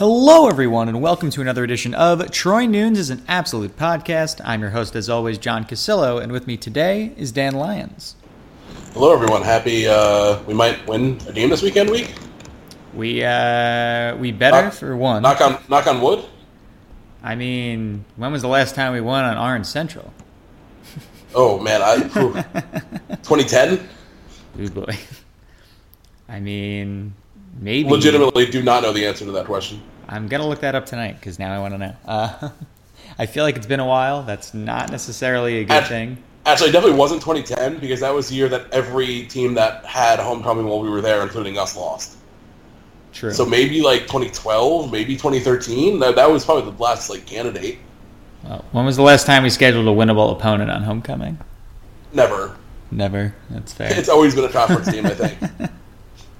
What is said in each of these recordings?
Hello, everyone, and welcome to another edition of Troy Nunes is an Absolute Podcast. I'm your host, as always, John Cassillo, and with me today is Dan Lyons. Hello, everyone. Happy uh, we might win a game this weekend. Week. We uh, we better Knock- for one. Knock on knock on wood. I mean, when was the last time we won on Orange Central? Oh man, I 2010. Ooh boy. I mean, maybe. Legitimately, do not know the answer to that question. I'm gonna look that up tonight because now I want to know. Uh, I feel like it's been a while. That's not necessarily a good thing. Actually, it definitely wasn't 2010 because that was the year that every team that had homecoming while we were there, including us, lost. True. So maybe like 2012, maybe 2013. That, that was probably the last like candidate. Well, when was the last time we scheduled a winnable opponent on homecoming? Never. Never. That's fair. It's always been a conference team. I think.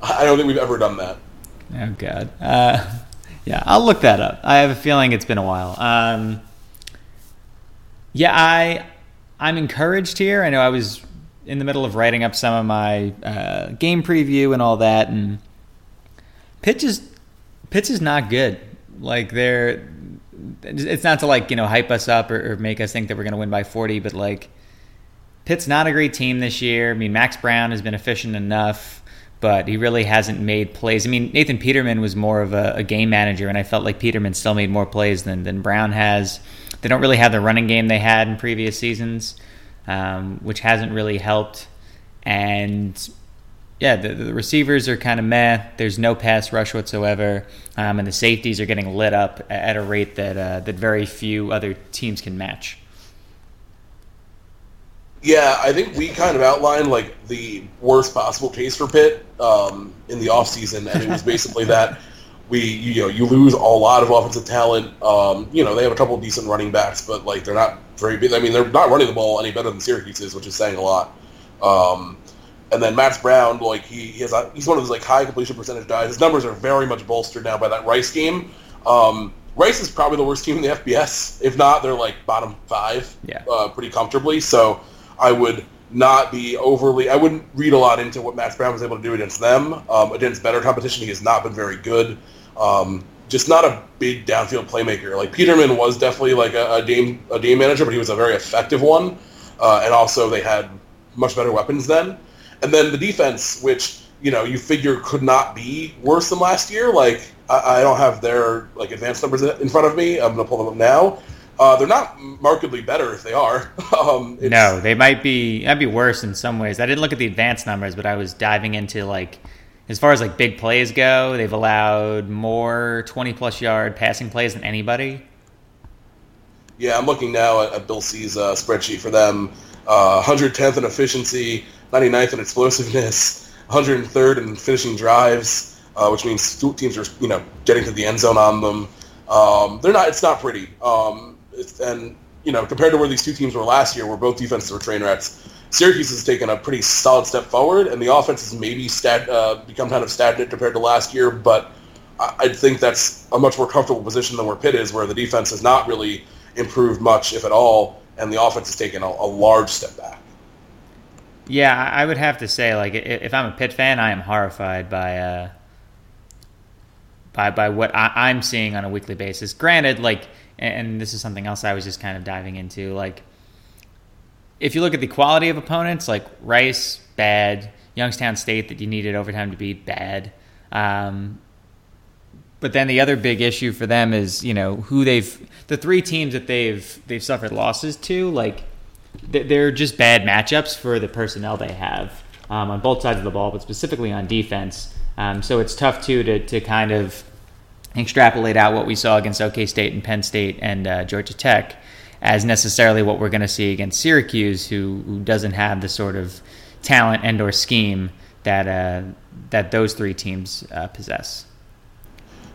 I don't think we've ever done that. Oh God. Uh, yeah, I'll look that up. I have a feeling it's been a while. Um, yeah, I I'm encouraged here. I know I was in the middle of writing up some of my uh, game preview and all that, and pitch is pitch is not good. Like they're it's not to like you know hype us up or, or make us think that we're going to win by 40, but like Pitt's not a great team this year. I mean, Max Brown has been efficient enough, but he really hasn't made plays. I mean, Nathan Peterman was more of a, a game manager, and I felt like Peterman still made more plays than, than Brown has. They don't really have the running game they had in previous seasons, um, which hasn't really helped. And yeah, the, the receivers are kind of meh. There's no pass rush whatsoever, um, and the safeties are getting lit up at a rate that uh, that very few other teams can match. Yeah, I think we kind of outlined like the worst possible case for Pitt um, in the offseason, and it was basically that we you know you lose a lot of offensive talent. Um, you know they have a couple of decent running backs, but like they're not very big. I mean they're not running the ball any better than Syracuse is, which is saying a lot. Um, and then Max Brown, like he, he has, a, he's one of those like high completion percentage guys. His numbers are very much bolstered now by that Rice game. Um, Rice is probably the worst team in the FBS. If not, they're like bottom five, Yeah. uh, pretty comfortably. So I would not be overly. I wouldn't read a lot into what Max Brown was able to do against them. Um, against better competition, he has not been very good. Um, just not a big downfield playmaker. Like Peterman was definitely like a, a game a game manager, but he was a very effective one. Uh, and also they had much better weapons then. And then the defense, which you know you figure could not be worse than last year. Like I, I don't have their like advanced numbers in front of me. I'm gonna pull them up now. Uh, they're not markedly better if they are. um, it's- No, they might be. Might be worse in some ways. I didn't look at the advanced numbers, but I was diving into like, as far as like big plays go, they've allowed more twenty plus yard passing plays than anybody. Yeah, I'm looking now at, at Bill C's uh, spreadsheet for them. Uh, 110th in efficiency, 99th in explosiveness, 103rd in finishing drives, uh, which means teams are you know getting to the end zone on them. Um, they're not. It's not pretty. Um, and you know compared to where these two teams were last year, where both defenses were train wrecks, Syracuse has taken a pretty solid step forward, and the offense has maybe stat, uh, become kind of stagnant compared to last year. But I, I think that's a much more comfortable position than where Pitt is, where the defense has not really improved much, if at all, and the offense has taken a, a large step back. Yeah, I would have to say, like, if I'm a Pitt fan, I am horrified by uh, by by what I, I'm seeing on a weekly basis. Granted, like, and this is something else I was just kind of diving into, like, if you look at the quality of opponents, like Rice, bad, Youngstown State that you needed overtime to beat, bad. Um, but then the other big issue for them is, you know, who they've the three teams that they've they've suffered losses to, like they're just bad matchups for the personnel they have um, on both sides of the ball, but specifically on defense. Um, so it's tough too to to kind of extrapolate out what we saw against OK State and Penn State and uh, Georgia Tech as necessarily what we're going to see against Syracuse, who, who doesn't have the sort of talent and or scheme that uh, that those three teams uh, possess.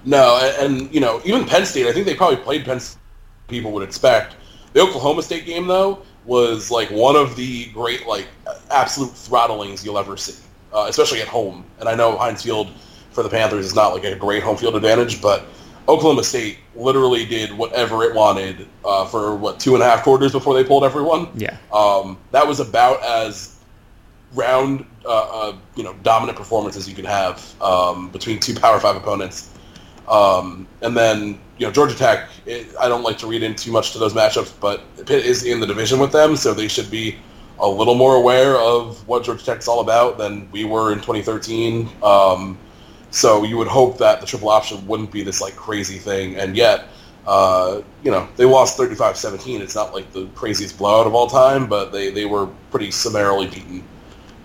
No, and, and, you know, even Penn State, I think they probably played Penn State people would expect. The Oklahoma State game, though, was like one of the great, like, absolute throttlings you'll ever see, uh, especially at home. And I know Heinz Field for the Panthers is not like a great home field advantage, but Oklahoma State literally did whatever it wanted uh, for what two and a half quarters before they pulled everyone. Yeah, um, that was about as round, uh, uh, you know, dominant performance as you could have um, between two Power Five opponents. Um, and then you know Georgia Tech. It, I don't like to read in too much to those matchups, but Pitt is in the division with them, so they should be a little more aware of what Georgia Tech's all about than we were in 2013. Um, so you would hope that the triple option wouldn't be this like crazy thing, and yet. Uh, you know, they lost 35-17. It's not like the craziest blowout of all time, but they, they were pretty summarily beaten.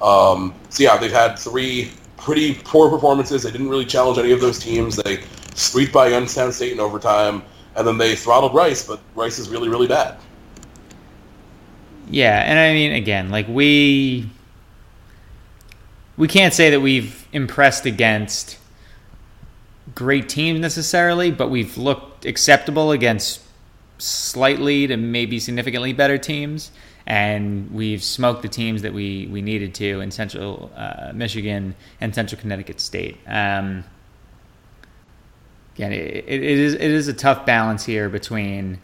Um, so yeah, they've had three pretty poor performances. They didn't really challenge any of those teams. They squeaked by Youngstown State in overtime, and then they throttled Rice, but Rice is really, really bad. Yeah, and I mean, again, like we we can't say that we've impressed against great teams necessarily, but we've looked acceptable against slightly to maybe significantly better teams, and we've smoked the teams that we we needed to in Central uh, Michigan and Central Connecticut State. Um, again, it, it is it is a tough balance here between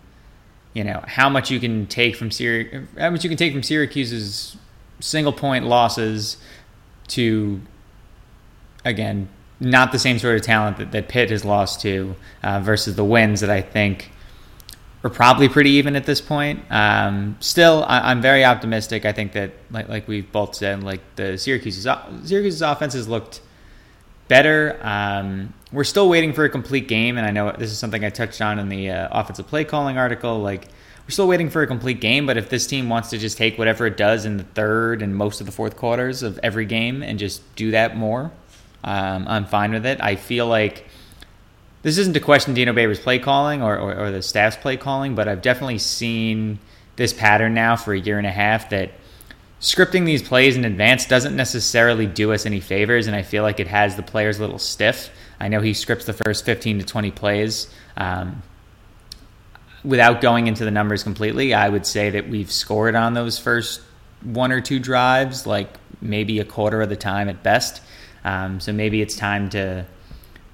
you know how much you can take from Syrac- how much you can take from Syracuse's single point losses to again not the same sort of talent that, that Pitt has lost to uh, versus the wins that I think are probably pretty even at this point. Um, still, I, am very optimistic. I think that like like we've both said, like the Syracuse's Syracuse's offense has looked better. Um, we're still waiting for a complete game, and I know this is something I touched on in the uh, offensive play calling article. Like, we're still waiting for a complete game, but if this team wants to just take whatever it does in the third and most of the fourth quarters of every game and just do that more, um, I'm fine with it. I feel like this isn't to question Dino Babers' play calling or, or, or the staff's play calling, but I've definitely seen this pattern now for a year and a half that – scripting these plays in advance doesn't necessarily do us any favors, and I feel like it has the players a little stiff. I know he scripts the first 15 to 20 plays. Um, without going into the numbers completely, I would say that we've scored on those first one or two drives, like maybe a quarter of the time at best. Um, so maybe it's time to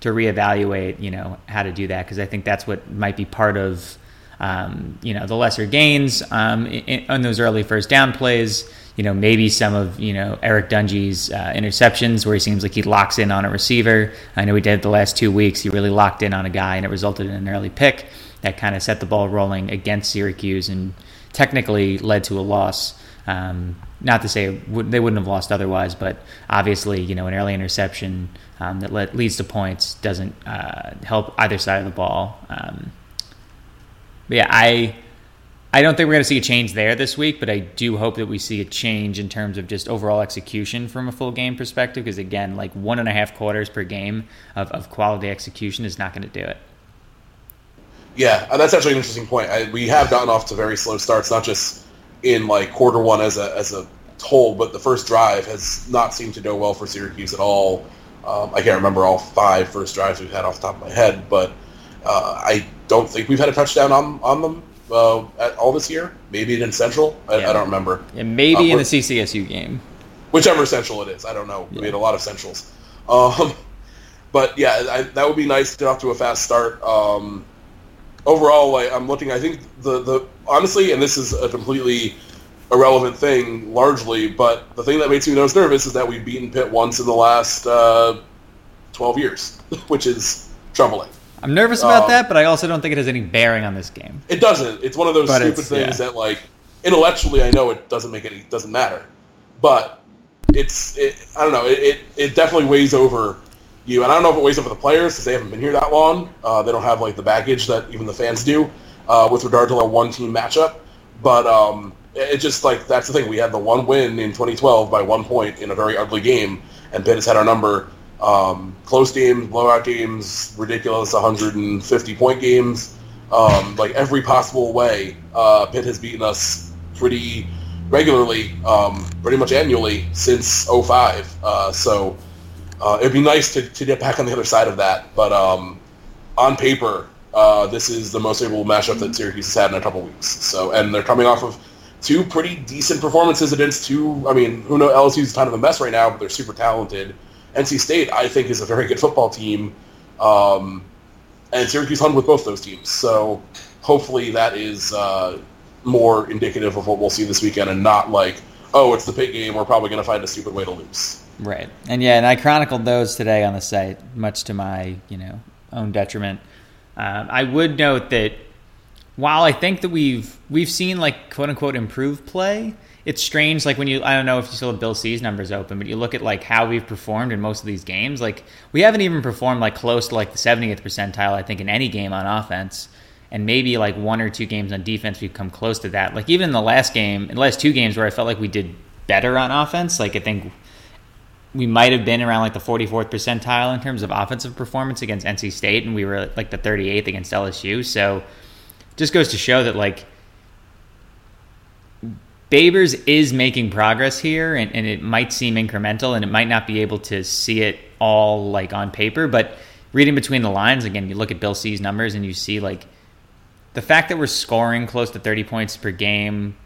to reevaluate, you know, how to do that because I think that's what might be part of, um, you know, the lesser gains um, in, in, those early first down plays you know, maybe some of, you know, Eric Dungey's uh, interceptions where he seems like he locks in on a receiver. I know he did the last two weeks. He really locked in on a guy and it resulted in an early pick that kind of set the ball rolling against Syracuse and technically led to a loss. Um, not to say they wouldn't have lost otherwise, but obviously, you know, an early interception um, that led, leads to points doesn't uh, help either side of the ball. Um, but yeah, I I don't think we're going to see a change there this week, but I do hope that we see a change in terms of just overall execution from a full game perspective. Because again, like one and a half quarters per game of, of quality execution is not going to do it. Yeah, uh, that's actually an interesting point. I, we have gotten off to very slow starts, not just in like quarter one as a as a whole, but the first drive has not seemed to go well for Syracuse at all. Um, I can't remember all five first drives we've had off the top of my head, but uh, I don't think we've had a touchdown on on them uh, at all this year. Maybe in Central. I, yeah. I don't remember. Yeah, maybe uh, in the CCSU game. Whichever Central it is. I don't know. Yeah. We had a lot of Centrals. Um, but yeah, I, that would be nice to get off to a fast start. Um, overall, like, I'm looking. I think the the honestly, and this is a completely irrelevant thing, largely. But the thing that makes me most nervous is that we've beaten Pitt once in the last uh, 12 years, which is troubling. I'm nervous about um, that, but I also don't think it has any bearing on this game. It doesn't. It's one of those but stupid things yeah. that, like, intellectually, I know it doesn't make any doesn't matter, but it's it, I don't know. It, it, it definitely weighs over you, and I don't know if it weighs up for the players because they haven't been here that long. Uh, they don't have like the baggage that even the fans do uh, with regard to a one team matchup. But um, it just like that's the thing. We had the one win in 2012 by one point in a very ugly game, and Pitt has had our number um, close games, blowout games, ridiculous 150 point games. Um, like every possible way, uh, Pitt has beaten us pretty regularly, um, pretty much annually since 05. Uh, so uh, it'd be nice to, to get back on the other side of that. But um, on paper, uh, this is the most favorable matchup that Syracuse has had in a couple weeks. So, and they're coming off of two pretty decent performances against two. I mean, who knows? LSU's kind of a mess right now, but they're super talented. NC State, I think, is a very good football team, um, and Syracuse hung with both those teams. So, hopefully, that is uh, more indicative of what we'll see this weekend, and not like, oh, it's the Pitt game. We're probably going to find a stupid way to lose. Right, and yeah, and I chronicled those today on the site, much to my you know own detriment. Um, I would note that while I think that we've we've seen like quote unquote improved play, it's strange. Like when you I don't know if you still have Bill C's numbers open, but you look at like how we've performed in most of these games. Like we haven't even performed like close to like the 70th percentile. I think in any game on offense. And maybe like one or two games on defense, we've come close to that. Like even in the last game, in the last two games where I felt like we did better on offense, like I think we might have been around like the 44th percentile in terms of offensive performance against NC State, and we were like the 38th against LSU. So just goes to show that like Babers is making progress here, and, and it might seem incremental, and it might not be able to see it all like on paper, but reading between the lines again, you look at Bill C's numbers and you see like the fact that we're scoring close to 30 points per game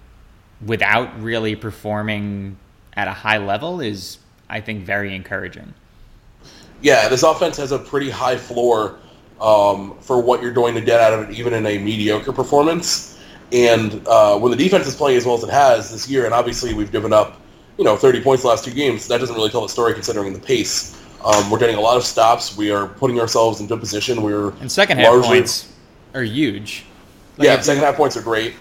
without really performing at a high level is I think, very encouraging. Yeah, this offense has a pretty high floor um, for what you're going to get out of it, even in a mediocre performance. And uh, when the defense is playing as well as it has this year, and obviously we've given up, you know, 30 points the last two games, that doesn't really tell the story considering the pace. Um, we're getting a lot of stops. We are putting ourselves in good position. We're and second half largely, points are huge. Like yeah, second half points are great.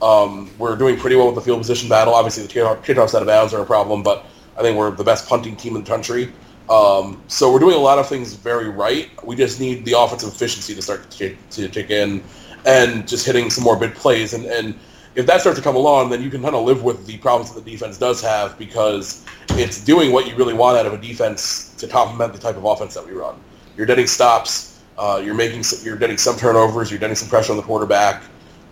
Um, we're doing pretty well with the field position battle. Obviously, the kickoffs out of bounds are a problem, but I think we're the best punting team in the country. Um, so we're doing a lot of things very right. We just need the offensive efficiency to start to, kick in and just hitting some more big plays. And, and if that starts to come along, then you can kind of live with the problems that the defense does have because it's doing what you really want out of a defense to complement the type of offense that we run. You're getting stops. Uh, you're making you're getting some turnovers. You're getting some pressure on the quarterback.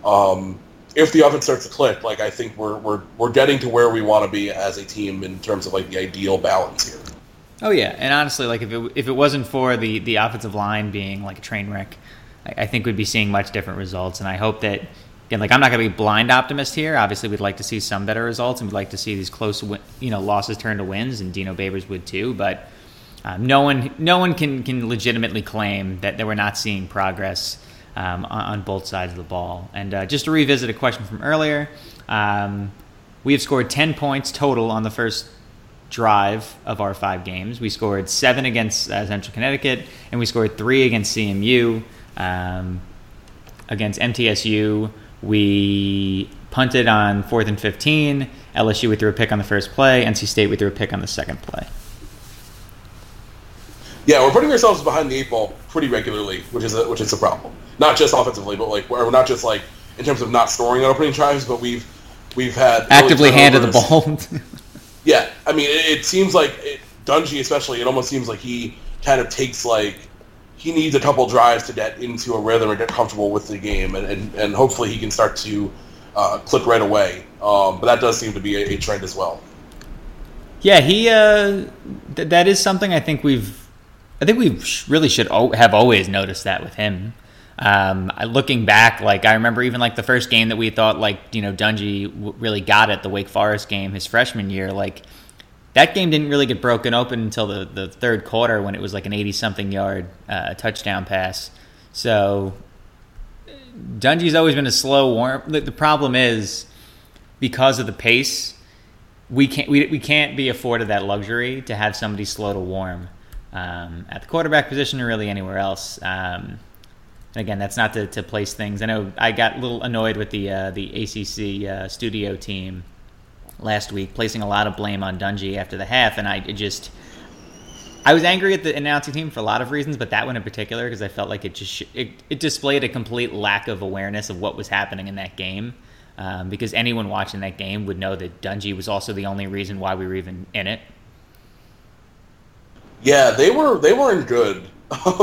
Um, if the offense starts to click, like I think we're we're we're getting to where we want to be as a team in terms of like the ideal balance here. Oh yeah, and honestly, like if it if it wasn't for the the offensive line being like a train wreck, I, I think we'd be seeing much different results. And I hope that again, like I'm not going to be blind optimist here. Obviously, we'd like to see some better results, and we'd like to see these close, you know, losses turn to wins, and Dino Babers would too. But um, no one no one can can legitimately claim that, that we're not seeing progress um, on, on, both sides of the ball. And uh, just to revisit a question from earlier, um, we have scored 10 points total on the first drive of our five games. We scored seven against uh, Central Connecticut, and we scored three against CMU. Um, against MTSU, we punted on fourth and 15. LSU, we threw a pick on the first play. NC State, we threw a pick on the second play. Yeah, we're putting ourselves behind the eight ball pretty regularly, which is a, which is a problem. Not just offensively, but like we're not just like in terms of not storing on opening drives, but we've we've had actively handed the ball. yeah, I mean, it, it seems like it, Dungey, especially, it almost seems like he kind of takes like he needs a couple drives to get into a rhythm and get comfortable with the game, and, and, and hopefully he can start to uh, click right away. Um, but that does seem to be a, a trend as well. Yeah, he. Uh, th- that is something I think we've I think we really should have always noticed that with him. Um, looking back, like I remember even like the first game that we thought like you know Dungey really got it, the Wake Forest game his freshman year, like that game didn't really get broken open until the, the third quarter when it was like an 80 something yard uh, touchdown pass. So Dungey's always been a slow warm. The, the problem is because of the pace, we can't we, we can't be afforded that luxury to have somebody slow to warm um, at the quarterback position or really anywhere else. Um, again, that's not to, to, place things. I know I got a little annoyed with the uh, the ACC uh, studio team last week, placing a lot of blame on Dungey after the half, and I just I was angry at the announcing team for a lot of reasons, but that one in particular because I felt like it just it, it, displayed a complete lack of awareness of what was happening in that game. Um, because anyone watching that game would know that Dungey was also the only reason why we were even in it. Yeah, they were they weren't good.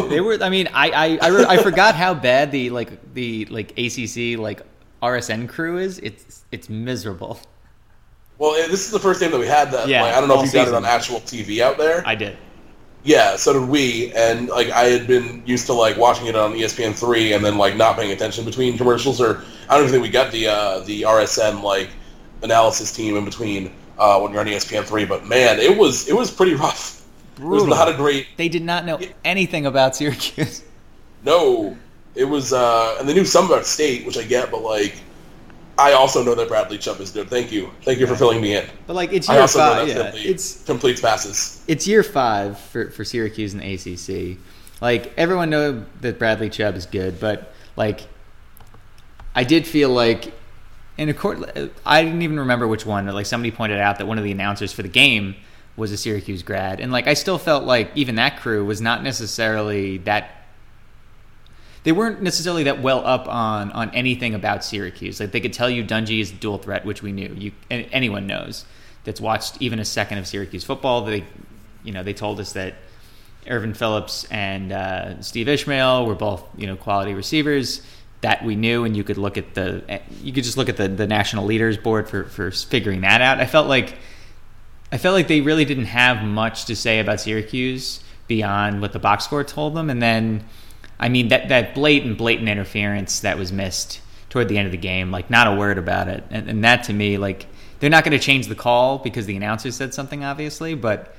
They were. I mean, I I I, re- I, forgot how bad the like the like ACC like RSN crew is. It's it's miserable. Well, this is the first game that we had that. Yeah, like, I don't know if you season. got it on actual TV out there. I did. Yeah, so did we, and like I had been used to like watching it on ESPN three, and then like not paying attention between commercials, or I don't even think we got the uh, the RSN like analysis team in between uh, when you're on ESPN three. But man, it was it was pretty rough. Brutal. It was not a great. They did not know anything about Syracuse. No, it was, uh, and they knew some about State, which I get, but like I also know that Bradley Chubb is good. Thank you, thank you for filling me in. But like it's I year also know five. that Yeah, it's completes passes. it's year five for, for Syracuse and ACC. Like everyone know that Bradley Chubb is good, but like I did feel like in a court, I didn't even remember which one. Like somebody pointed out that one of the announcers for the game was a Syracuse grad, and like I still felt like even that crew was not necessarily that. They weren't necessarily that well up on on anything about Syracuse. Like they could tell you Dungey is a dual threat, which we knew. You anyone knows that's watched even a second of Syracuse football. They, you know, they told us that Ervin Philips and uh, Steve Ishmael were both you know quality receivers that we knew, and you could look at the you could just look at the the national leaders board for for figuring that out. I felt like I felt like they really didn't have much to say about Syracuse beyond what the box score told them, and then I mean that that blatant blatant interference that was missed toward the end of the game, like not a word about it, and, and that to me like. They're not going to change the call because the announcer said something, obviously, but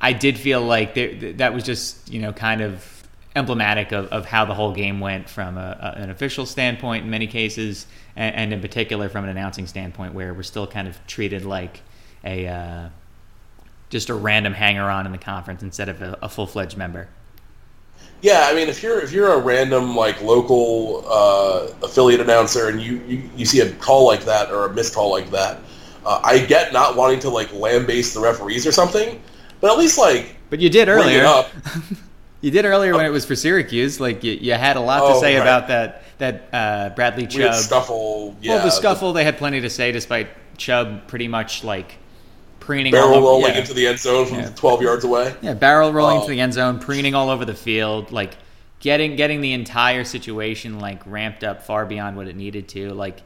I did feel like that was just you know kind of emblematic of, of how the whole game went from a, a, an official standpoint in many cases, and, and, in particular from an announcing standpoint, where we're still kind of treated like a uh, just a random hanger on in the conference instead of a, a full fledged member. Yeah, I mean, if you're if you're a random like local uh, affiliate announcer and you, you, you see a call like that or a missed call like that, uh, I get not wanting to like lambaste the referees or something, but at least like But you did earlier. up. You did earlier when it was for Syracuse. Like you, you had a lot to Oh, say right. about that that uh, Bradley Weird Chubb. scuffle. Yeah, well, the scuffle they had plenty to say, despite Chubb pretty much like preening barrel all over, rolling yeah. into the end zone from Yeah. 12 yards away. Yeah, barrel rolling Oh. into the end zone, preening all over the field, like getting getting the entire situation like ramped up far beyond what it needed to. Like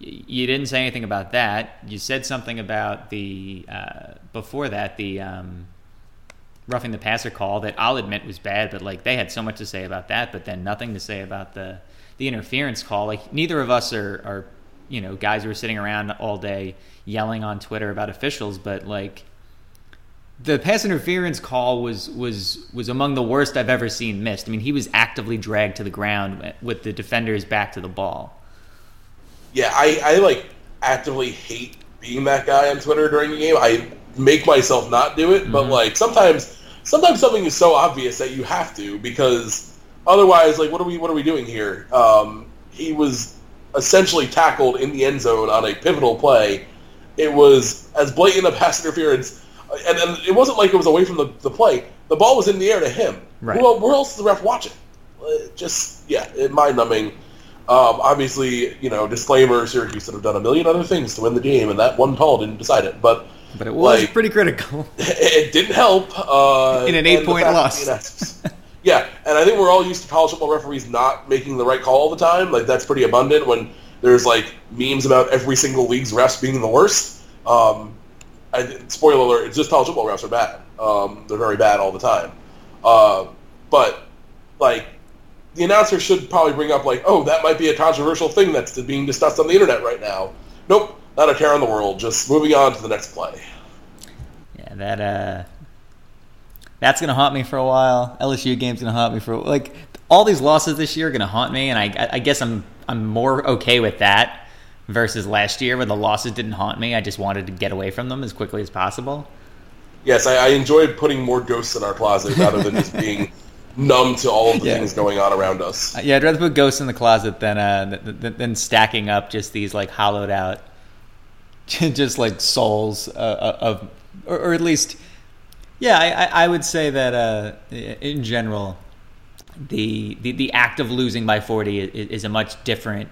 y- you didn't say anything about that. You said something about the uh, before that the um, roughing the passer call that I'll admit was bad, but like they had so much to say about that, but then nothing to say about the the interference call. Like neither of us are are you know guys who are sitting around all day yelling on Twitter about officials, but like the pass interference call was was was among the worst I've ever seen missed. I mean, he was actively dragged to the ground with the defender's back to the ball. Yeah, I, I like actively hate being that guy on Twitter during the game. I make myself not do it, but like sometimes sometimes something is so obvious that you have to because otherwise, like, what are we what are we doing here? Um, he was essentially tackled in the end zone on a pivotal play. It was as blatant a pass interference, and, and it wasn't like it was away from the, the play. The ball was in the air to him. Right. El- where else is the ref watching? Uh, Just yeah, it mind numbing. Um, obviously, you know, disclaimer: Syracuse could have done a million other things to win the game, and that one call didn't decide it. But But it was Like- pretty critical. it didn't help uh, In an eight-point loss. yeah, and I think we're all used to college football referees not making the right call all the time. Like that's pretty abundant when there's like memes about every single league's refs being the worst. Um, I, spoiler alert: it's just college football refs are bad. Um, they're very bad all the time. Uh, but like the announcer should probably bring up like, oh, that might be a controversial thing that's being discussed on the internet right now. Nope, not a care in the world. Just moving on to the next play. Yeah, that uh, that's gonna haunt me for a while. LSU game's gonna haunt me for like all these losses this year are gonna haunt me, and I, I guess I'm I'm more okay with that versus last year when the losses didn't haunt me. I just wanted to get away from them as quickly as possible. Yes, I, I enjoyed putting more ghosts in our closet rather than just being numb to all of the Yeah. things going on around us. Uh, Yeah, I'd rather put ghosts in the closet than uh th- th- than stacking up just these like hollowed out, just like souls uh, of, or, or at least, yeah, I, I- would say that uh, in general, the, the the act of losing by forty is, is a much different,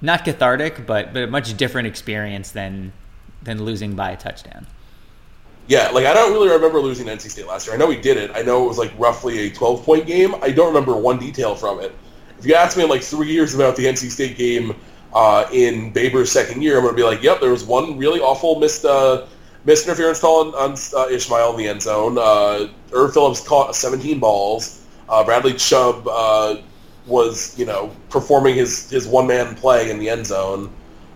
not cathartic, but but a much different experience than than losing by a touchdown. Yeah, like I don't really remember losing to NC State last year. I know we did it. I know it was like roughly a 12 point game. I don't remember one detail from it. If you ask me in like three years about the NC State game uh, in Babers' second year, I'm to be like, yep, there was one really awful missed uh, missed interference call on, on uh, Ishmael in the end zone. Uh, Erv Philips caught 17 balls. Uh, Bradley Chubb uh, was, you know, performing his, his one-man play in the end zone.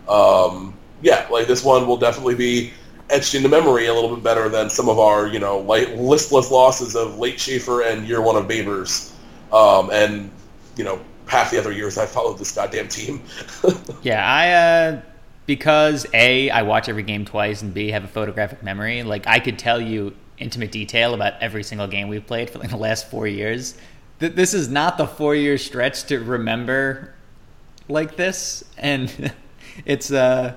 Um, yeah, like this one will definitely be etched into memory a little bit better than some of our, you know, light, listless losses of late Shafer and year one of Babers. Um, and, you know, half the other years I followed this goddamn team. yeah, I uh, because a I watch every game twice and b have a photographic memory. Like I could tell you intimate detail about every single game we've played for like the last four years. Th- this is not the four year stretch to remember like this, and it's uh.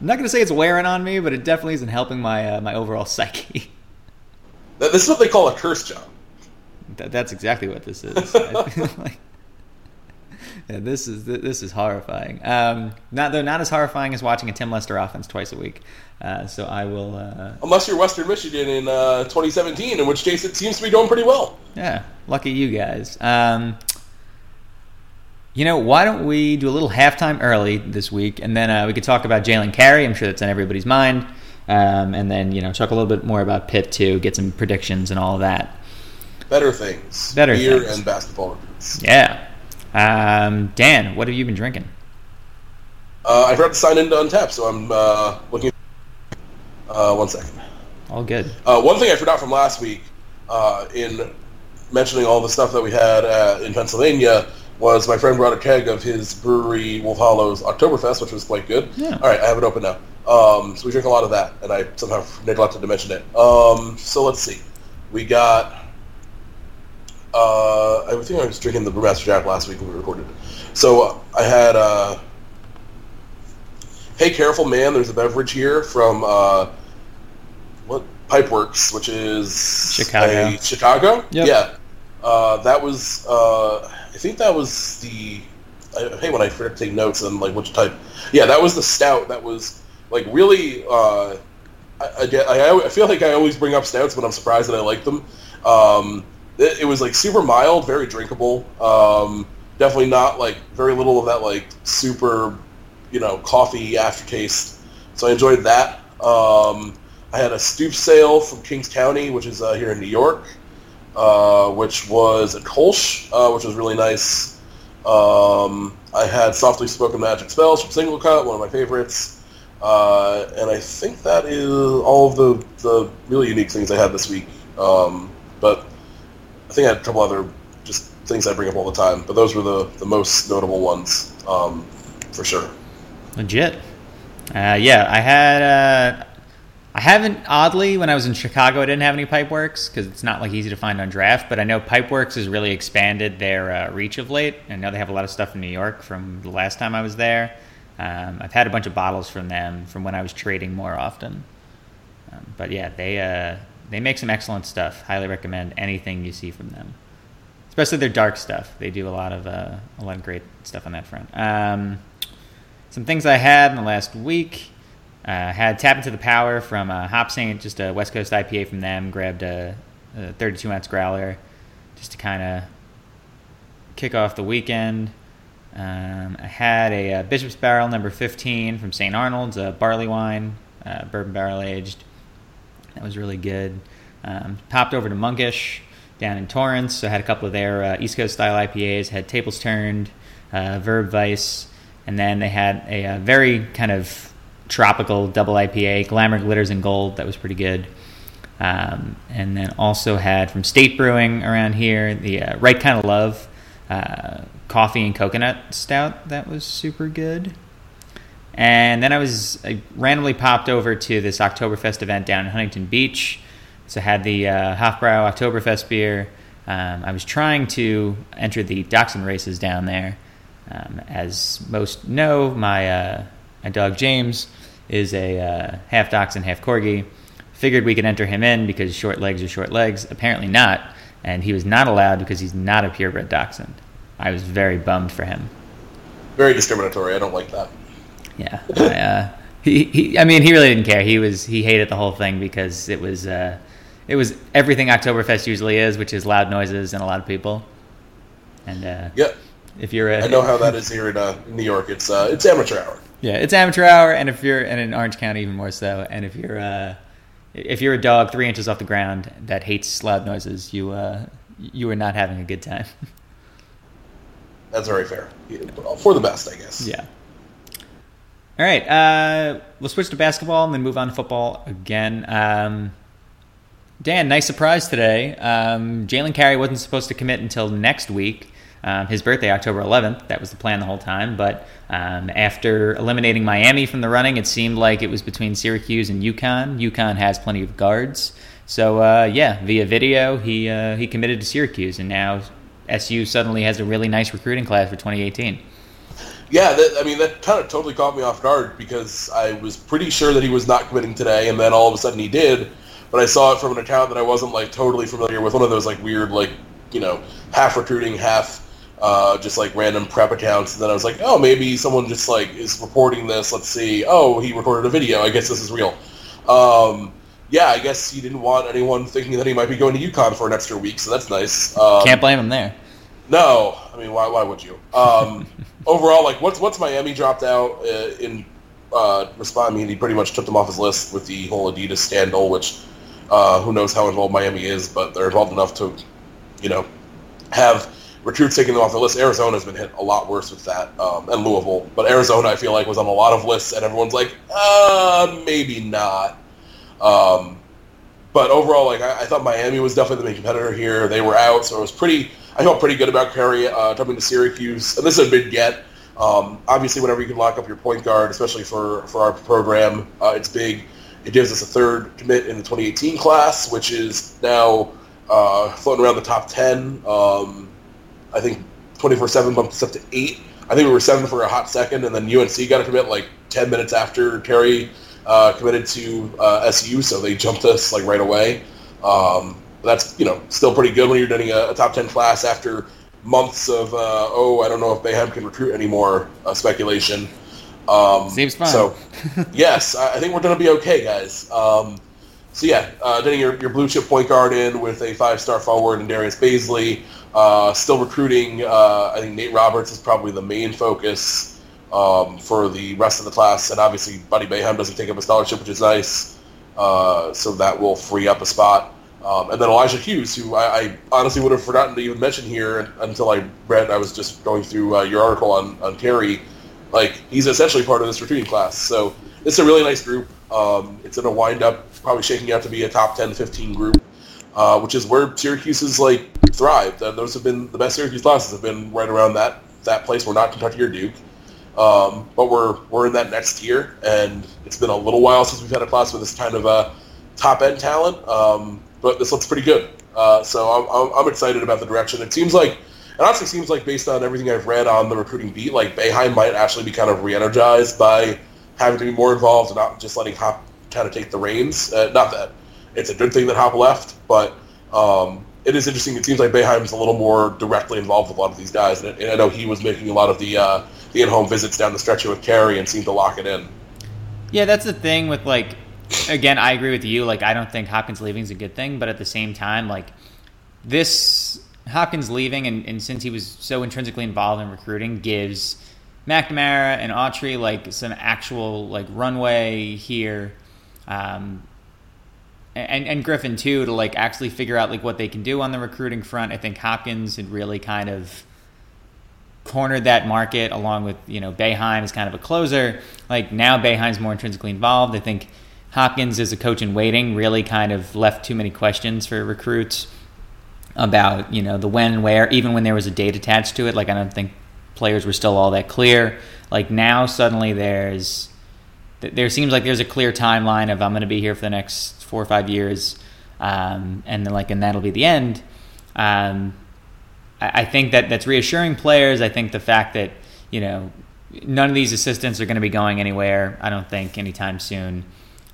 I'm not going to say it's wearing on me, but it definitely isn't helping my uh, my overall psyche. This is what they call a curse job. That, that's exactly what this is. like, yeah, this is this is horrifying. Um, not though not as horrifying as watching a Tim Lester offense twice a week. Uh, so I will. Uh, Unless you're Western Michigan in uh, 2017, in which case it seems to be doing pretty well. Yeah, lucky you guys. Um, you know, why don't we do a little halftime early this week, and then uh, we could talk about Jalen Carey. I'm sure that's on everybody's mind. Um, and then you know talk a little bit more about Pitt too, get some predictions and all of that. Better things. Better beer things. and basketball reviews. Yeah. Um, Dan, what have you been drinking? Uh, I forgot to sign into Untappd, so I'm uh, looking. Uh, one second. All good. Uh, one thing I forgot from last week, uh, in mentioning all the stuff that we had uh, in Pennsylvania, was my friend brought a keg of his brewery Wolf Hollow's Oktoberfest, which was quite good. Yeah. All right, I have it open now. Um, so we drink a lot of that, and I somehow neglected to mention it. Um, so let's see. We got. Uh, I think I was drinking the Brewmaster Jack last week when we recorded. So uh, I had. Uh, hey, careful, man! There's a beverage here from uh, what Pipeworks, which is Chicago. a- Chicago. Yep. Yeah, uh, that was. Uh, I think that was the. I hate when I forget to take notes on like which type. Yeah, that was the stout. That was like really. Uh, I, I, I, I feel like I always bring up stouts, but I'm surprised that I like them. Um, it, it was like super mild, very drinkable. Um, definitely not like very little of that like super, you know, coffee aftertaste. So I enjoyed that. Um, I had a stoop sale from Kings County, which is uh, here in New York, uh, which was a Kolsch, uh, which was really nice. Um, I had softly spoken magic spells from Single Cut, one of my favorites. Uh, and I think that is all of the, the really unique things I had this week. Um, but I think I had a couple other just things I bring up all the time. But those were the, the most notable ones, um, for sure. Legit. Uh, yeah, I had. Uh, I haven't oddly when I was in Chicago. I didn't have any Pipeworks because it's not like easy to find on draft. But I know Pipeworks has really expanded their uh, reach of late. I know they have a lot of stuff in New York from the last time I was there. Um, I've had a bunch of bottles from them from when I was trading more often. Um, but yeah, they uh, they make some excellent stuff. Highly recommend anything you see from them, especially their dark stuff. They do a lot of uh, a lot of great stuff on that front. Um, some things I had in the last week. Uh, had Tap Into the Power from uh, Hop Saint, just a West Coast IPA from them. Grabbed a, a 32 ounce growler just to kind of kick off the weekend. Um, I had a, uh Bishop's Barrel number 15 from St. Arnold's, a barley wine, uh, bourbon barrel aged. That was really good. Um, popped over to Monkish down in Torrance. So I had a couple of their uh, East Coast style IPAs. Had Tables Turned, uh, Verb Vice, and then they had a, uh very kind of tropical double IPA, Glamour Glitters and Gold. That was pretty good. Um, and then also had from State Brewing around here the uh, Right Kind of Love uh, coffee and coconut stout. That was super good. And then I was I randomly popped over to this Oktoberfest event down in Huntington Beach. So I had the uh, Hofbrau Oktoberfest beer. Um, I was trying to enter the Dachshund races down there. Um, as most know, my uh, my dog James is a uh, half Dachshund, half Corgi. Figured we could enter him in because short legs are short legs. Apparently not, and he was not allowed because he's not a purebred Dachshund. I was very bummed for him. Very discriminatory. I don't like that. Yeah, I, uh, he, he. I mean, he really didn't care. He was he hated the whole thing because it was uh, it was everything Oktoberfest usually is, which is loud noises and a lot of people. And uh, Yeah, if you're a, I know how that is here in uh, New York. It's uh, it's amateur hour. Yeah, it's amateur hour, and if you're and in Orange County, even more so. And if you're uh, if you're a dog three inches off the ground that hates loud noises, you uh, you are not having a good time. That's very fair. For the best, I guess. Yeah. All right. Uh, we'll switch to basketball and then move on to football again. Um, Dan, nice surprise today. Um, Jalen Carey wasn't supposed to commit until next week. Um, his birthday, October 11th. That was the plan the whole time. But um, after eliminating Miami from the running, it seemed like it was between Syracuse and UConn. UConn has plenty of guards. So, uh, yeah, via video, he, uh, he committed to Syracuse. And now SU suddenly has a really nice recruiting class for 2018. Yeah, that, I mean, that kind of totally caught me off guard because I was pretty sure that he was not committing today, and then all of a sudden he did. But I saw it from an account that I wasn't like totally familiar with, one of those like weird, like you know, half recruiting, half uh, just like random prep accounts. And then I was like, oh, maybe someone just like is reporting this. Let's see. Oh, he recorded a video. I guess this is real. Um, yeah, I guess he didn't want anyone thinking that he might be going to UConn for an extra week, so that's nice. Um, Can't blame him there. No, I mean, why? Why would you? Um, overall, like, once once Miami dropped out uh, in uh, response, I mean, he pretty much took them off his list with the whole Adidas scandal, which uh, who knows how involved Miami is, but they're involved enough to, you know, have recruits taking them off the list. Arizona's been hit a lot worse with that, um, and Louisville. But Arizona, I feel like, was on a lot of lists, and everyone's like, uh, maybe not. Um, but overall, like I, I, thought Miami was definitely the main competitor here. They were out, so it was pretty. I felt pretty good about Carey uh, jumping to Syracuse, and this is a big get. Um, obviously, whenever you can lock up your point guard, especially for for our program, uh, it's big. It gives us a third commit in the 2018 class, which is now uh, floating around the top 10. Um, I think 24/7 bumped us up to eight. I think we were seven for a hot second, and then UNC got a commit like 10 minutes after Carey uh, committed to uh, SU, so they jumped us like right away. Um, that's you know still pretty good when you're getting a, a top 10 class after months of uh, oh I don't know if Boeheim can recruit anymore uh, speculation. Um, Seems fine. So yes, I think we're going to be okay, guys. Um, so yeah, uh, getting your, your blue chip point guard in with a five star forward and Darius Bazley. Uh, still recruiting. Uh, I think Nate Roberts is probably the main focus um, for the rest of the class, and obviously Buddy Boeheim doesn't take up a scholarship, which is nice. Uh, so that will free up a spot. Um, and then Elijah Hughes, who I, I, honestly would have forgotten to even mention here until I read. I was just going through uh, your article on on Carey. Like he's essentially part of this recruiting class. So it's a really nice group. Um, it's going to wind up probably shaking out to be a top 10, 15 group, uh, which is where Syracuse is like thrived. And those have been the best Syracuse classes have been right around that that place. We're not Kentucky or Duke, um, but we're we're in that next tier. And it's been a little while since we've had a class with this kind of a top end talent. But this looks pretty good. Uh, so I'm, I'm excited about the direction. It seems like it honestly seems like based on everything I've read on the recruiting beat, like Boeheim might actually be kind of re-energized by having to be more involved and not just letting Hop kind of take the reins. Uh, not that it's a good thing that Hop left, but um, it is interesting. It seems like Boeheim's a little more directly involved with a lot of these guys, and, and I know he was making a lot of the uh, the in-home visits down the stretch with Carey and seemed to lock it in. Yeah, that's the thing with like. Again, I agree with you. Like, I don't think Hopkins leaving is a good thing, but at the same time, like this Hopkins leaving, and, and since he was so intrinsically involved in recruiting, gives McNamara and Autry like some actual like runway here. Um, and, and Griffin too to like actually figure out like what they can do on the recruiting front. I think Hopkins had really kind of cornered that market along with you know Boeheim is kind of a closer. Like now Boeheim's more intrinsically involved. I think Hopkins as a coach in waiting really kind of left too many questions for recruits about you know the when and where even when there was a date attached to it. Like I don't think players were still all that clear. Like now suddenly there's there seems like there's a clear timeline of I'm going to be here for the next four or five years, um, and then like and that'll be the end. Um, I, I think that that's reassuring players. I think the fact that you know none of these assistants are going to be going anywhere. I don't think anytime soon.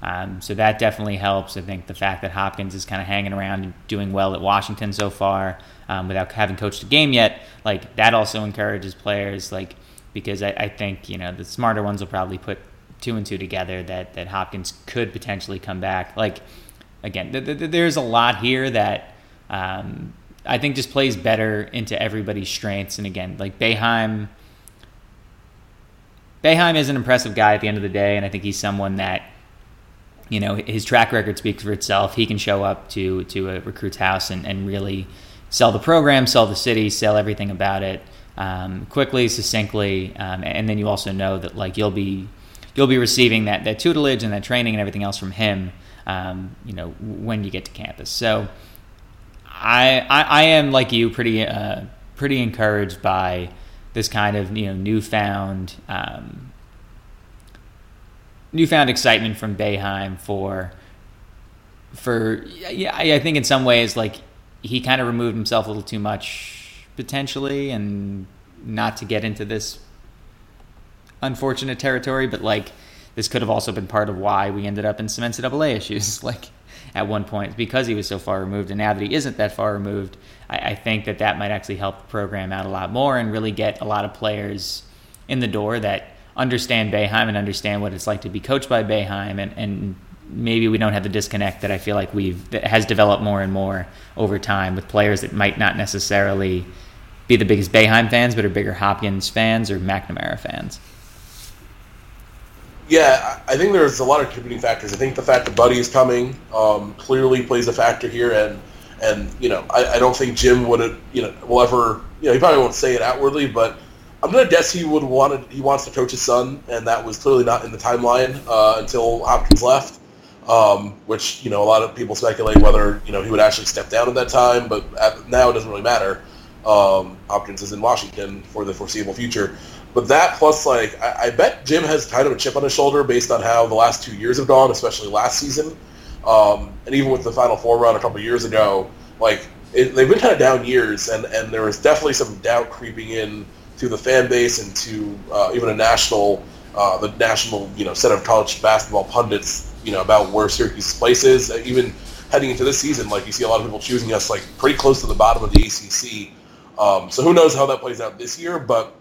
Um, so that definitely helps. I think the fact that Hopkins is kind of hanging around and doing well at Washington so far, um, without having coached a game yet, like that also encourages players. Like because I, I think you know the smarter ones will probably put two and two together that that Hopkins could potentially come back. Like again, th- th- there's a lot here that um, I think just plays better into everybody's strengths. And again, like Boeheim, Boeheim is an impressive guy at the end of the day, and I think he's someone that you know his track record speaks for itself. He can show up to to a recruit's house and, and really sell the program, sell the city, sell everything about it um, quickly, succinctly, um, and then you also know that like you'll be you'll be receiving that that tutelage and that training and everything else from him. Um, you know when you get to campus. So I I, I am like you pretty uh, pretty encouraged by this kind of you know newfound um, newfound excitement from Boeheim for for yeah I think in some ways like he kind of removed himself a little too much potentially and not to get into this unfortunate territory but like this could have also been part of why we ended up in some NCAA issues like at one point because he was so far removed. And now that he isn't that far removed I, I think that that might actually help the program out a lot more and really get a lot of players in the door that understand Boeheim and understand what it's like to be coached by Boeheim and, and maybe we don't have the disconnect that I feel like we've that has developed more and more over time with players that might not necessarily be the biggest Boeheim fans, but are bigger Hopkins fans or McNamara fans. Yeah, I think there's a lot of contributing factors. I think the fact that Buddy is coming um, clearly plays a factor here, and and you know I, I don't think Jim would you know will ever you know he probably won't say it outwardly, but I'm gonna guess he would wanted he wants to coach his son, and that was clearly not in the timeline uh, until Hopkins left. Um, which you know a lot of people speculate whether you know he would actually step down at that time, but at, now it doesn't really matter. Um, Hopkins is in Washington for the foreseeable future. But that plus, like, I, I, bet Jim has kind of a chip on his shoulder based on how the last two years have gone, especially last season, um, and even with the Final Four run a couple years ago. Like, it, they've been kind of down years, and, and there was definitely some doubt creeping in to the fan base and to uh, even a national, uh, the national, you know, set of college basketball pundits, you know, about where Syracuse's place is. Even heading into this season, like you see a lot of people choosing us like pretty close to the bottom of the ACC. Um, so who knows how that plays out this year, but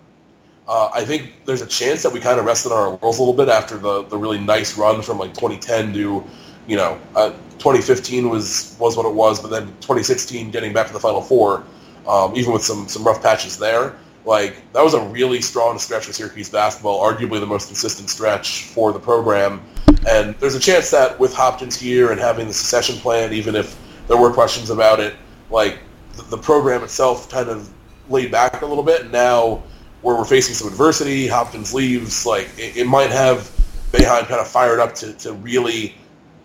uh, I think there's a chance that we kind of rested on our laurels a little bit after the, the really nice run from like 2010 to, you know, uh, 2015 was was what it was, but then 2016 getting back to the Final Four, um, even with some some rough patches there, like that was a really strong stretch for Syracuse basketball, arguably the most consistent stretch for the program. And there's a chance that with Hopkins here and having the succession plan, even if there were questions about it, like the, the program itself kind of laid back a little bit. And now where we're facing some adversity, Hopkins leaves, like it, it might have Boeheim kind of fired up to, to really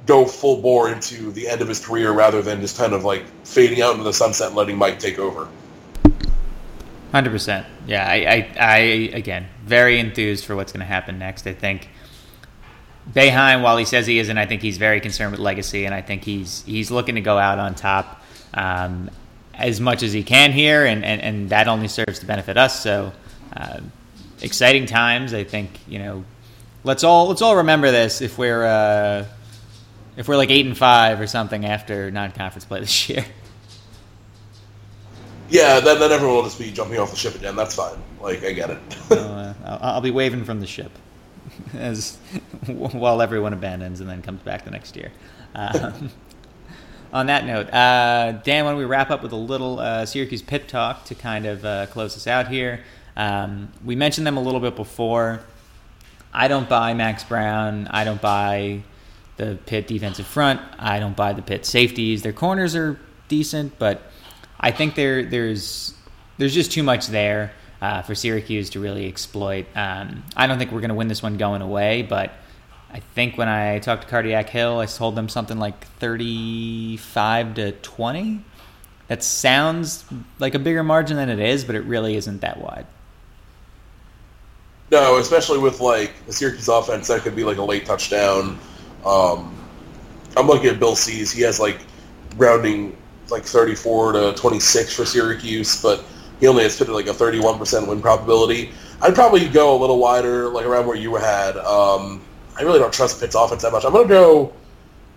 go full bore into the end of his career rather than just kind of like fading out into the sunset and letting Mike take over. Hundred percent. Yeah, I, I, I, again, very enthused for what's going to happen next. I think Boeheim, while he says he isn't, I think he's very concerned with legacy, and I think he's he's looking to go out on top um, as much as he can here, and, and, and that only serves to benefit us. So uh, exciting times. I think you know. Let's all let's all remember this if we're uh, if we're like eight and five or something after non-conference play this year. Yeah, then, then everyone will just be jumping off the ship again. That's fine. Like I get it. uh, I'll, be waving from the ship as while everyone abandons and then comes back the next year. Um, on that note, uh, Dan, why don't we wrap up with a little uh, Syracuse Pitt talk to kind of uh, close us out here? Um, we mentioned them a little bit before. I don't buy Max Browne. I don't buy the Pitt defensive front. I don't buy the Pitt safeties. Their corners are decent, but I think there there's there's just too much there uh, for Syracuse to really exploit. Um, I don't think we're going to win this one going away, but I think when I talked to Cardiac Hill, I told them something like 35 to 20. That sounds like a bigger margin than it is, but it really isn't that wide. No, especially with like the Syracuse offense, that could be like a late touchdown. Um, I'm looking at Bill C's. He has like rounding like 34 to 26 for Syracuse, but he only has fitted like a 31% win probability. I'd probably go a little wider, like around where you had. Um, I really don't trust Pitt's offense that much. I'm gonna go.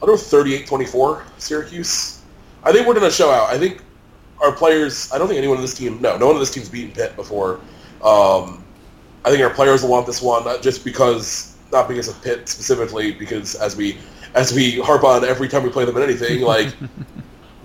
I'll go 38-24 Syracuse. I think we're gonna show out. I think our players. I don't think anyone on this team. No, no one on this team's beaten Pitt before. Um, I think our players will want this one, not just because, not because of Pitt specifically, because as we as we harp on every time we play them in anything, like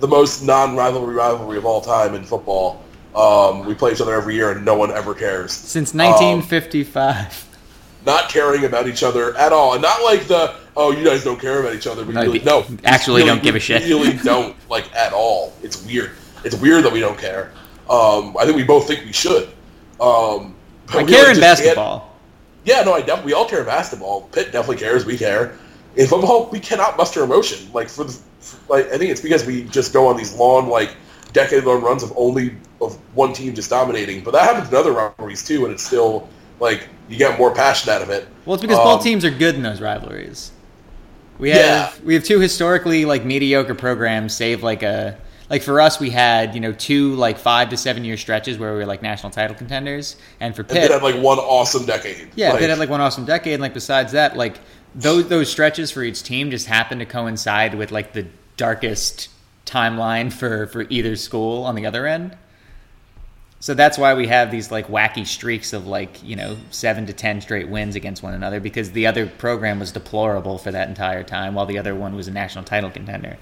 the most non-rivalry rivalry of all time in football. Um, we play each other every year, and no one ever cares since 1955. Um, not caring about each other at all, and not like the oh, you guys don't care about each other, but No, really, we no, actually really, don't give a shit. We really don't like at all. It's weird. It's weird that we don't care. Um, I think we both think we should. Um, but I we, care like, in just can't- basketball. Yeah, no, I def- we all care in basketball. Pitt definitely cares. We care. In football, we cannot muster emotion. Like for the, like I think it's because we just go on these long, like decade-long runs of only of one team just dominating. But that happens in other rivalries too, and it's still like you get more passion out of it. Well, it's because both Um, teams are good in those rivalries. We have Yeah. we have two historically like mediocre programs, save like a like for us we had you know two like five to seven year stretches where we were like national title contenders, and for And Pitt, had like one awesome decade. yeah, like, Pitt had like one awesome decade. And like besides that, like those those stretches for each team just happen to coincide with like the darkest timeline for for either school on the other end. So that's why we have these like wacky streaks of like you know seven to ten straight wins against one another because the other program was deplorable for that entire time while the other one was a national title contender.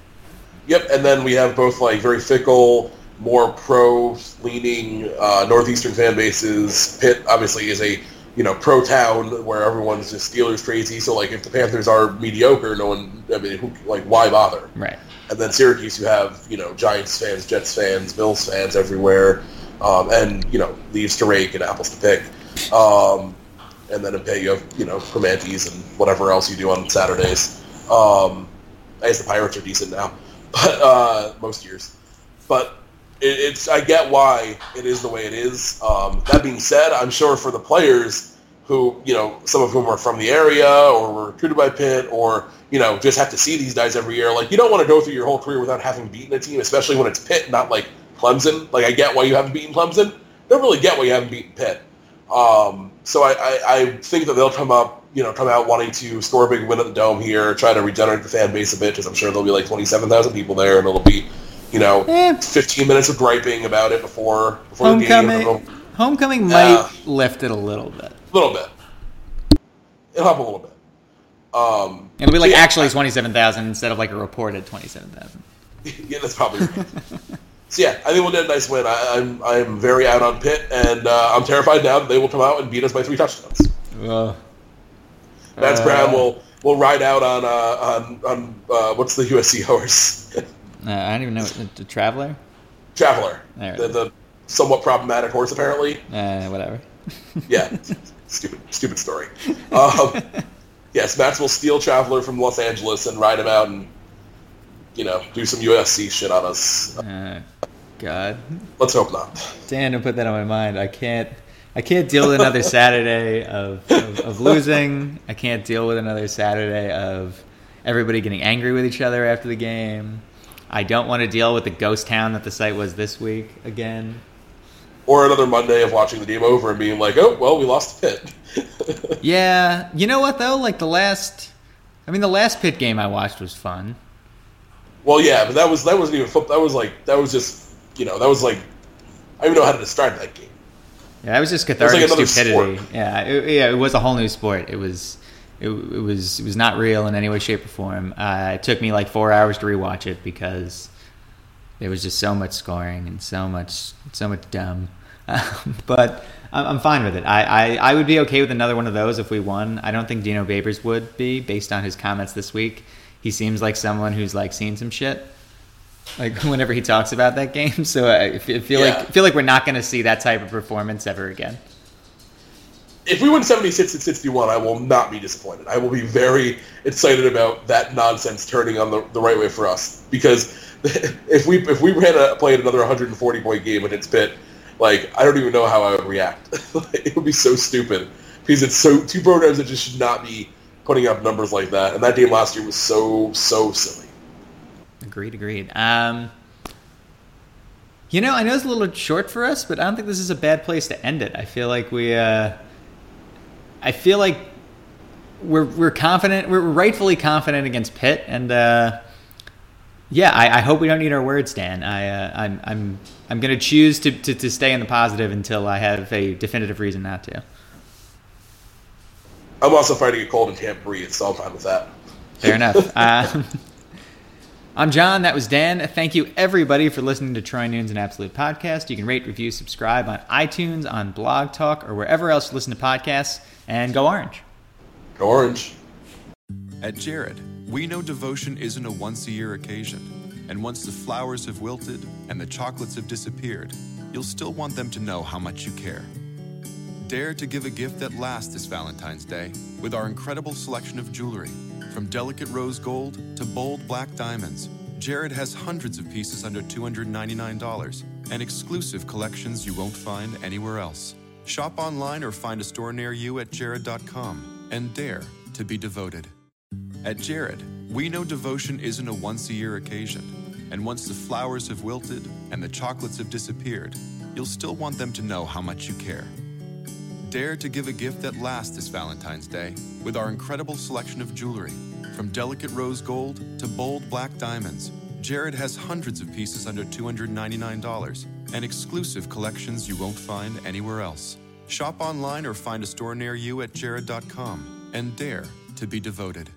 Yep, and then we have both like very fickle, more pro-leaning uh, northeastern fan bases. Pitt obviously is a you know pro town where everyone's just Steelers crazy. So like if the Panthers are mediocre, no one. I mean, who, like why bother? Right. And then Syracuse, you have you know Giants fans, Jets fans, Bills fans everywhere, um, and you know leaves to rake and apples to pick. Um, and then in Pitt, you have you know Comanches and whatever else you do on Saturdays. Um, I guess the Pirates are decent now, but uh, most years. But it's I get why it is the way it is. Um, that being said, I'm sure for the players who you know some of whom are from the area or were recruited by Pitt or you know just have to see these guys every year. Like you don't want to go through your whole career without having beaten a team, especially when it's Pitt, not like Clemson. Like I get why you haven't beaten Clemson. Don't really get why you haven't beaten Pitt. Um, so I, I, I think that they'll come up, you know, come out wanting to score a big win at the dome here, try to regenerate the fan base a bit, because I'm sure there'll be like 27,000 people there, and it'll be, you know, Eh. 15 minutes of griping about it before before the game. Homecoming. Homecoming might Yeah. lift it a little bit. A little bit. It'll help a little bit. Um, It'll be like yeah, actually twenty seven thousand instead of like a reported twenty seven thousand. yeah, that's probably right. so yeah, I think we'll get a nice win. I, I'm I'm very out on Pitt, and uh, I'm terrified now that they will come out and beat us by three touchdowns. Max Uh, Browne will will ride out on uh, on on uh, what's the USC horse? Uh, I don't even know the, the traveler. Traveler, the, the somewhat problematic horse apparently. Uh, whatever. Yeah, stupid stupid story. Um, yes, Max will steal Traveler from Los Angeles and ride him out and you know do some USC shit on us. Uh, God, Let's hope not. Dan, don't put that on my mind. I can't. I can't deal with another Saturday of, of, of losing. I can't deal with another Saturday of everybody getting angry with each other after the game. I don't want to deal with the ghost town that the site was this week again. Or another Monday of watching the game over and being like, oh well, we lost the Pitt. Yeah, you know what though? Like the last, I mean, the last Pitt game I watched was fun. well, yeah, but that was that wasn't even football. That was like that was just you know that was like I don't even know how to describe that game. Yeah, that was just was cathartic like stupidity. sport. Yeah, it, yeah, it was a whole new sport. It was, it, it was, it was not real in any way, shape, or form. Uh, it took me like four hours to rewatch it because there was just so much scoring and so much, so much dumb. Um, but I'm, I'm fine with it. I, I, I would be okay with another one of those if we won. I don't think Dino Babers would be, based on his comments this week. He seems like someone who's like seen some shit. Like whenever he talks about that game, so I feel Yeah. like feel like we're not going to see that type of performance ever again. If we win 76 and 61, I will not be disappointed. I will be very excited about that nonsense turning on the, the right way for us. Because if we if we ran a, played another 140 point game and it's Pitt, like I don't even know how I would react. it would be so stupid because it's so two programs that just should not be putting up numbers like that. And that game last year was so so silly. Agreed, agreed. Um, you know, I know it's a little short for us, but I don't think this is a bad place to end it. I feel like we, uh, I feel like we're we're confident, we're rightfully confident against Pitt, and uh, yeah, I, I hope we don't need our words, Dan. I, uh, I'm I'm I'm going to choose to, to to stay in the positive until I have a definitive reason not to. I'm also fighting a cold and can't breathe, so I'm fine with that. Fair enough. Um, I'm John. That was Dan. Thank you, everybody, for listening to Troy Noon's an Absolute Podcast. You can rate, review, subscribe on iTunes, on Blog Talk, or wherever else you listen to podcasts. And go Orange. Go Orange. At Jared, we know devotion isn't a once a year occasion, and once the flowers have wilted and the chocolates have disappeared, you'll still want them to know how much you care. Dare to give a gift that lasts this Valentine's Day with our incredible selection of jewelry. From delicate rose gold to bold black diamonds, Jared has hundreds of pieces under $299 and exclusive collections you won't find anywhere else. Shop online or find a store near you at jared.com and dare to be devoted. At Jared, we know devotion isn't a once a year occasion, and once the flowers have wilted and the chocolates have disappeared, you'll still want them to know how much you care. Dare to give a gift that lasts this Valentine's Day with our incredible selection of jewelry. From delicate rose gold to bold black diamonds, Jared has hundreds of pieces under $299 and exclusive collections you won't find anywhere else. Shop online or find a store near you at jared.com and dare to be devoted.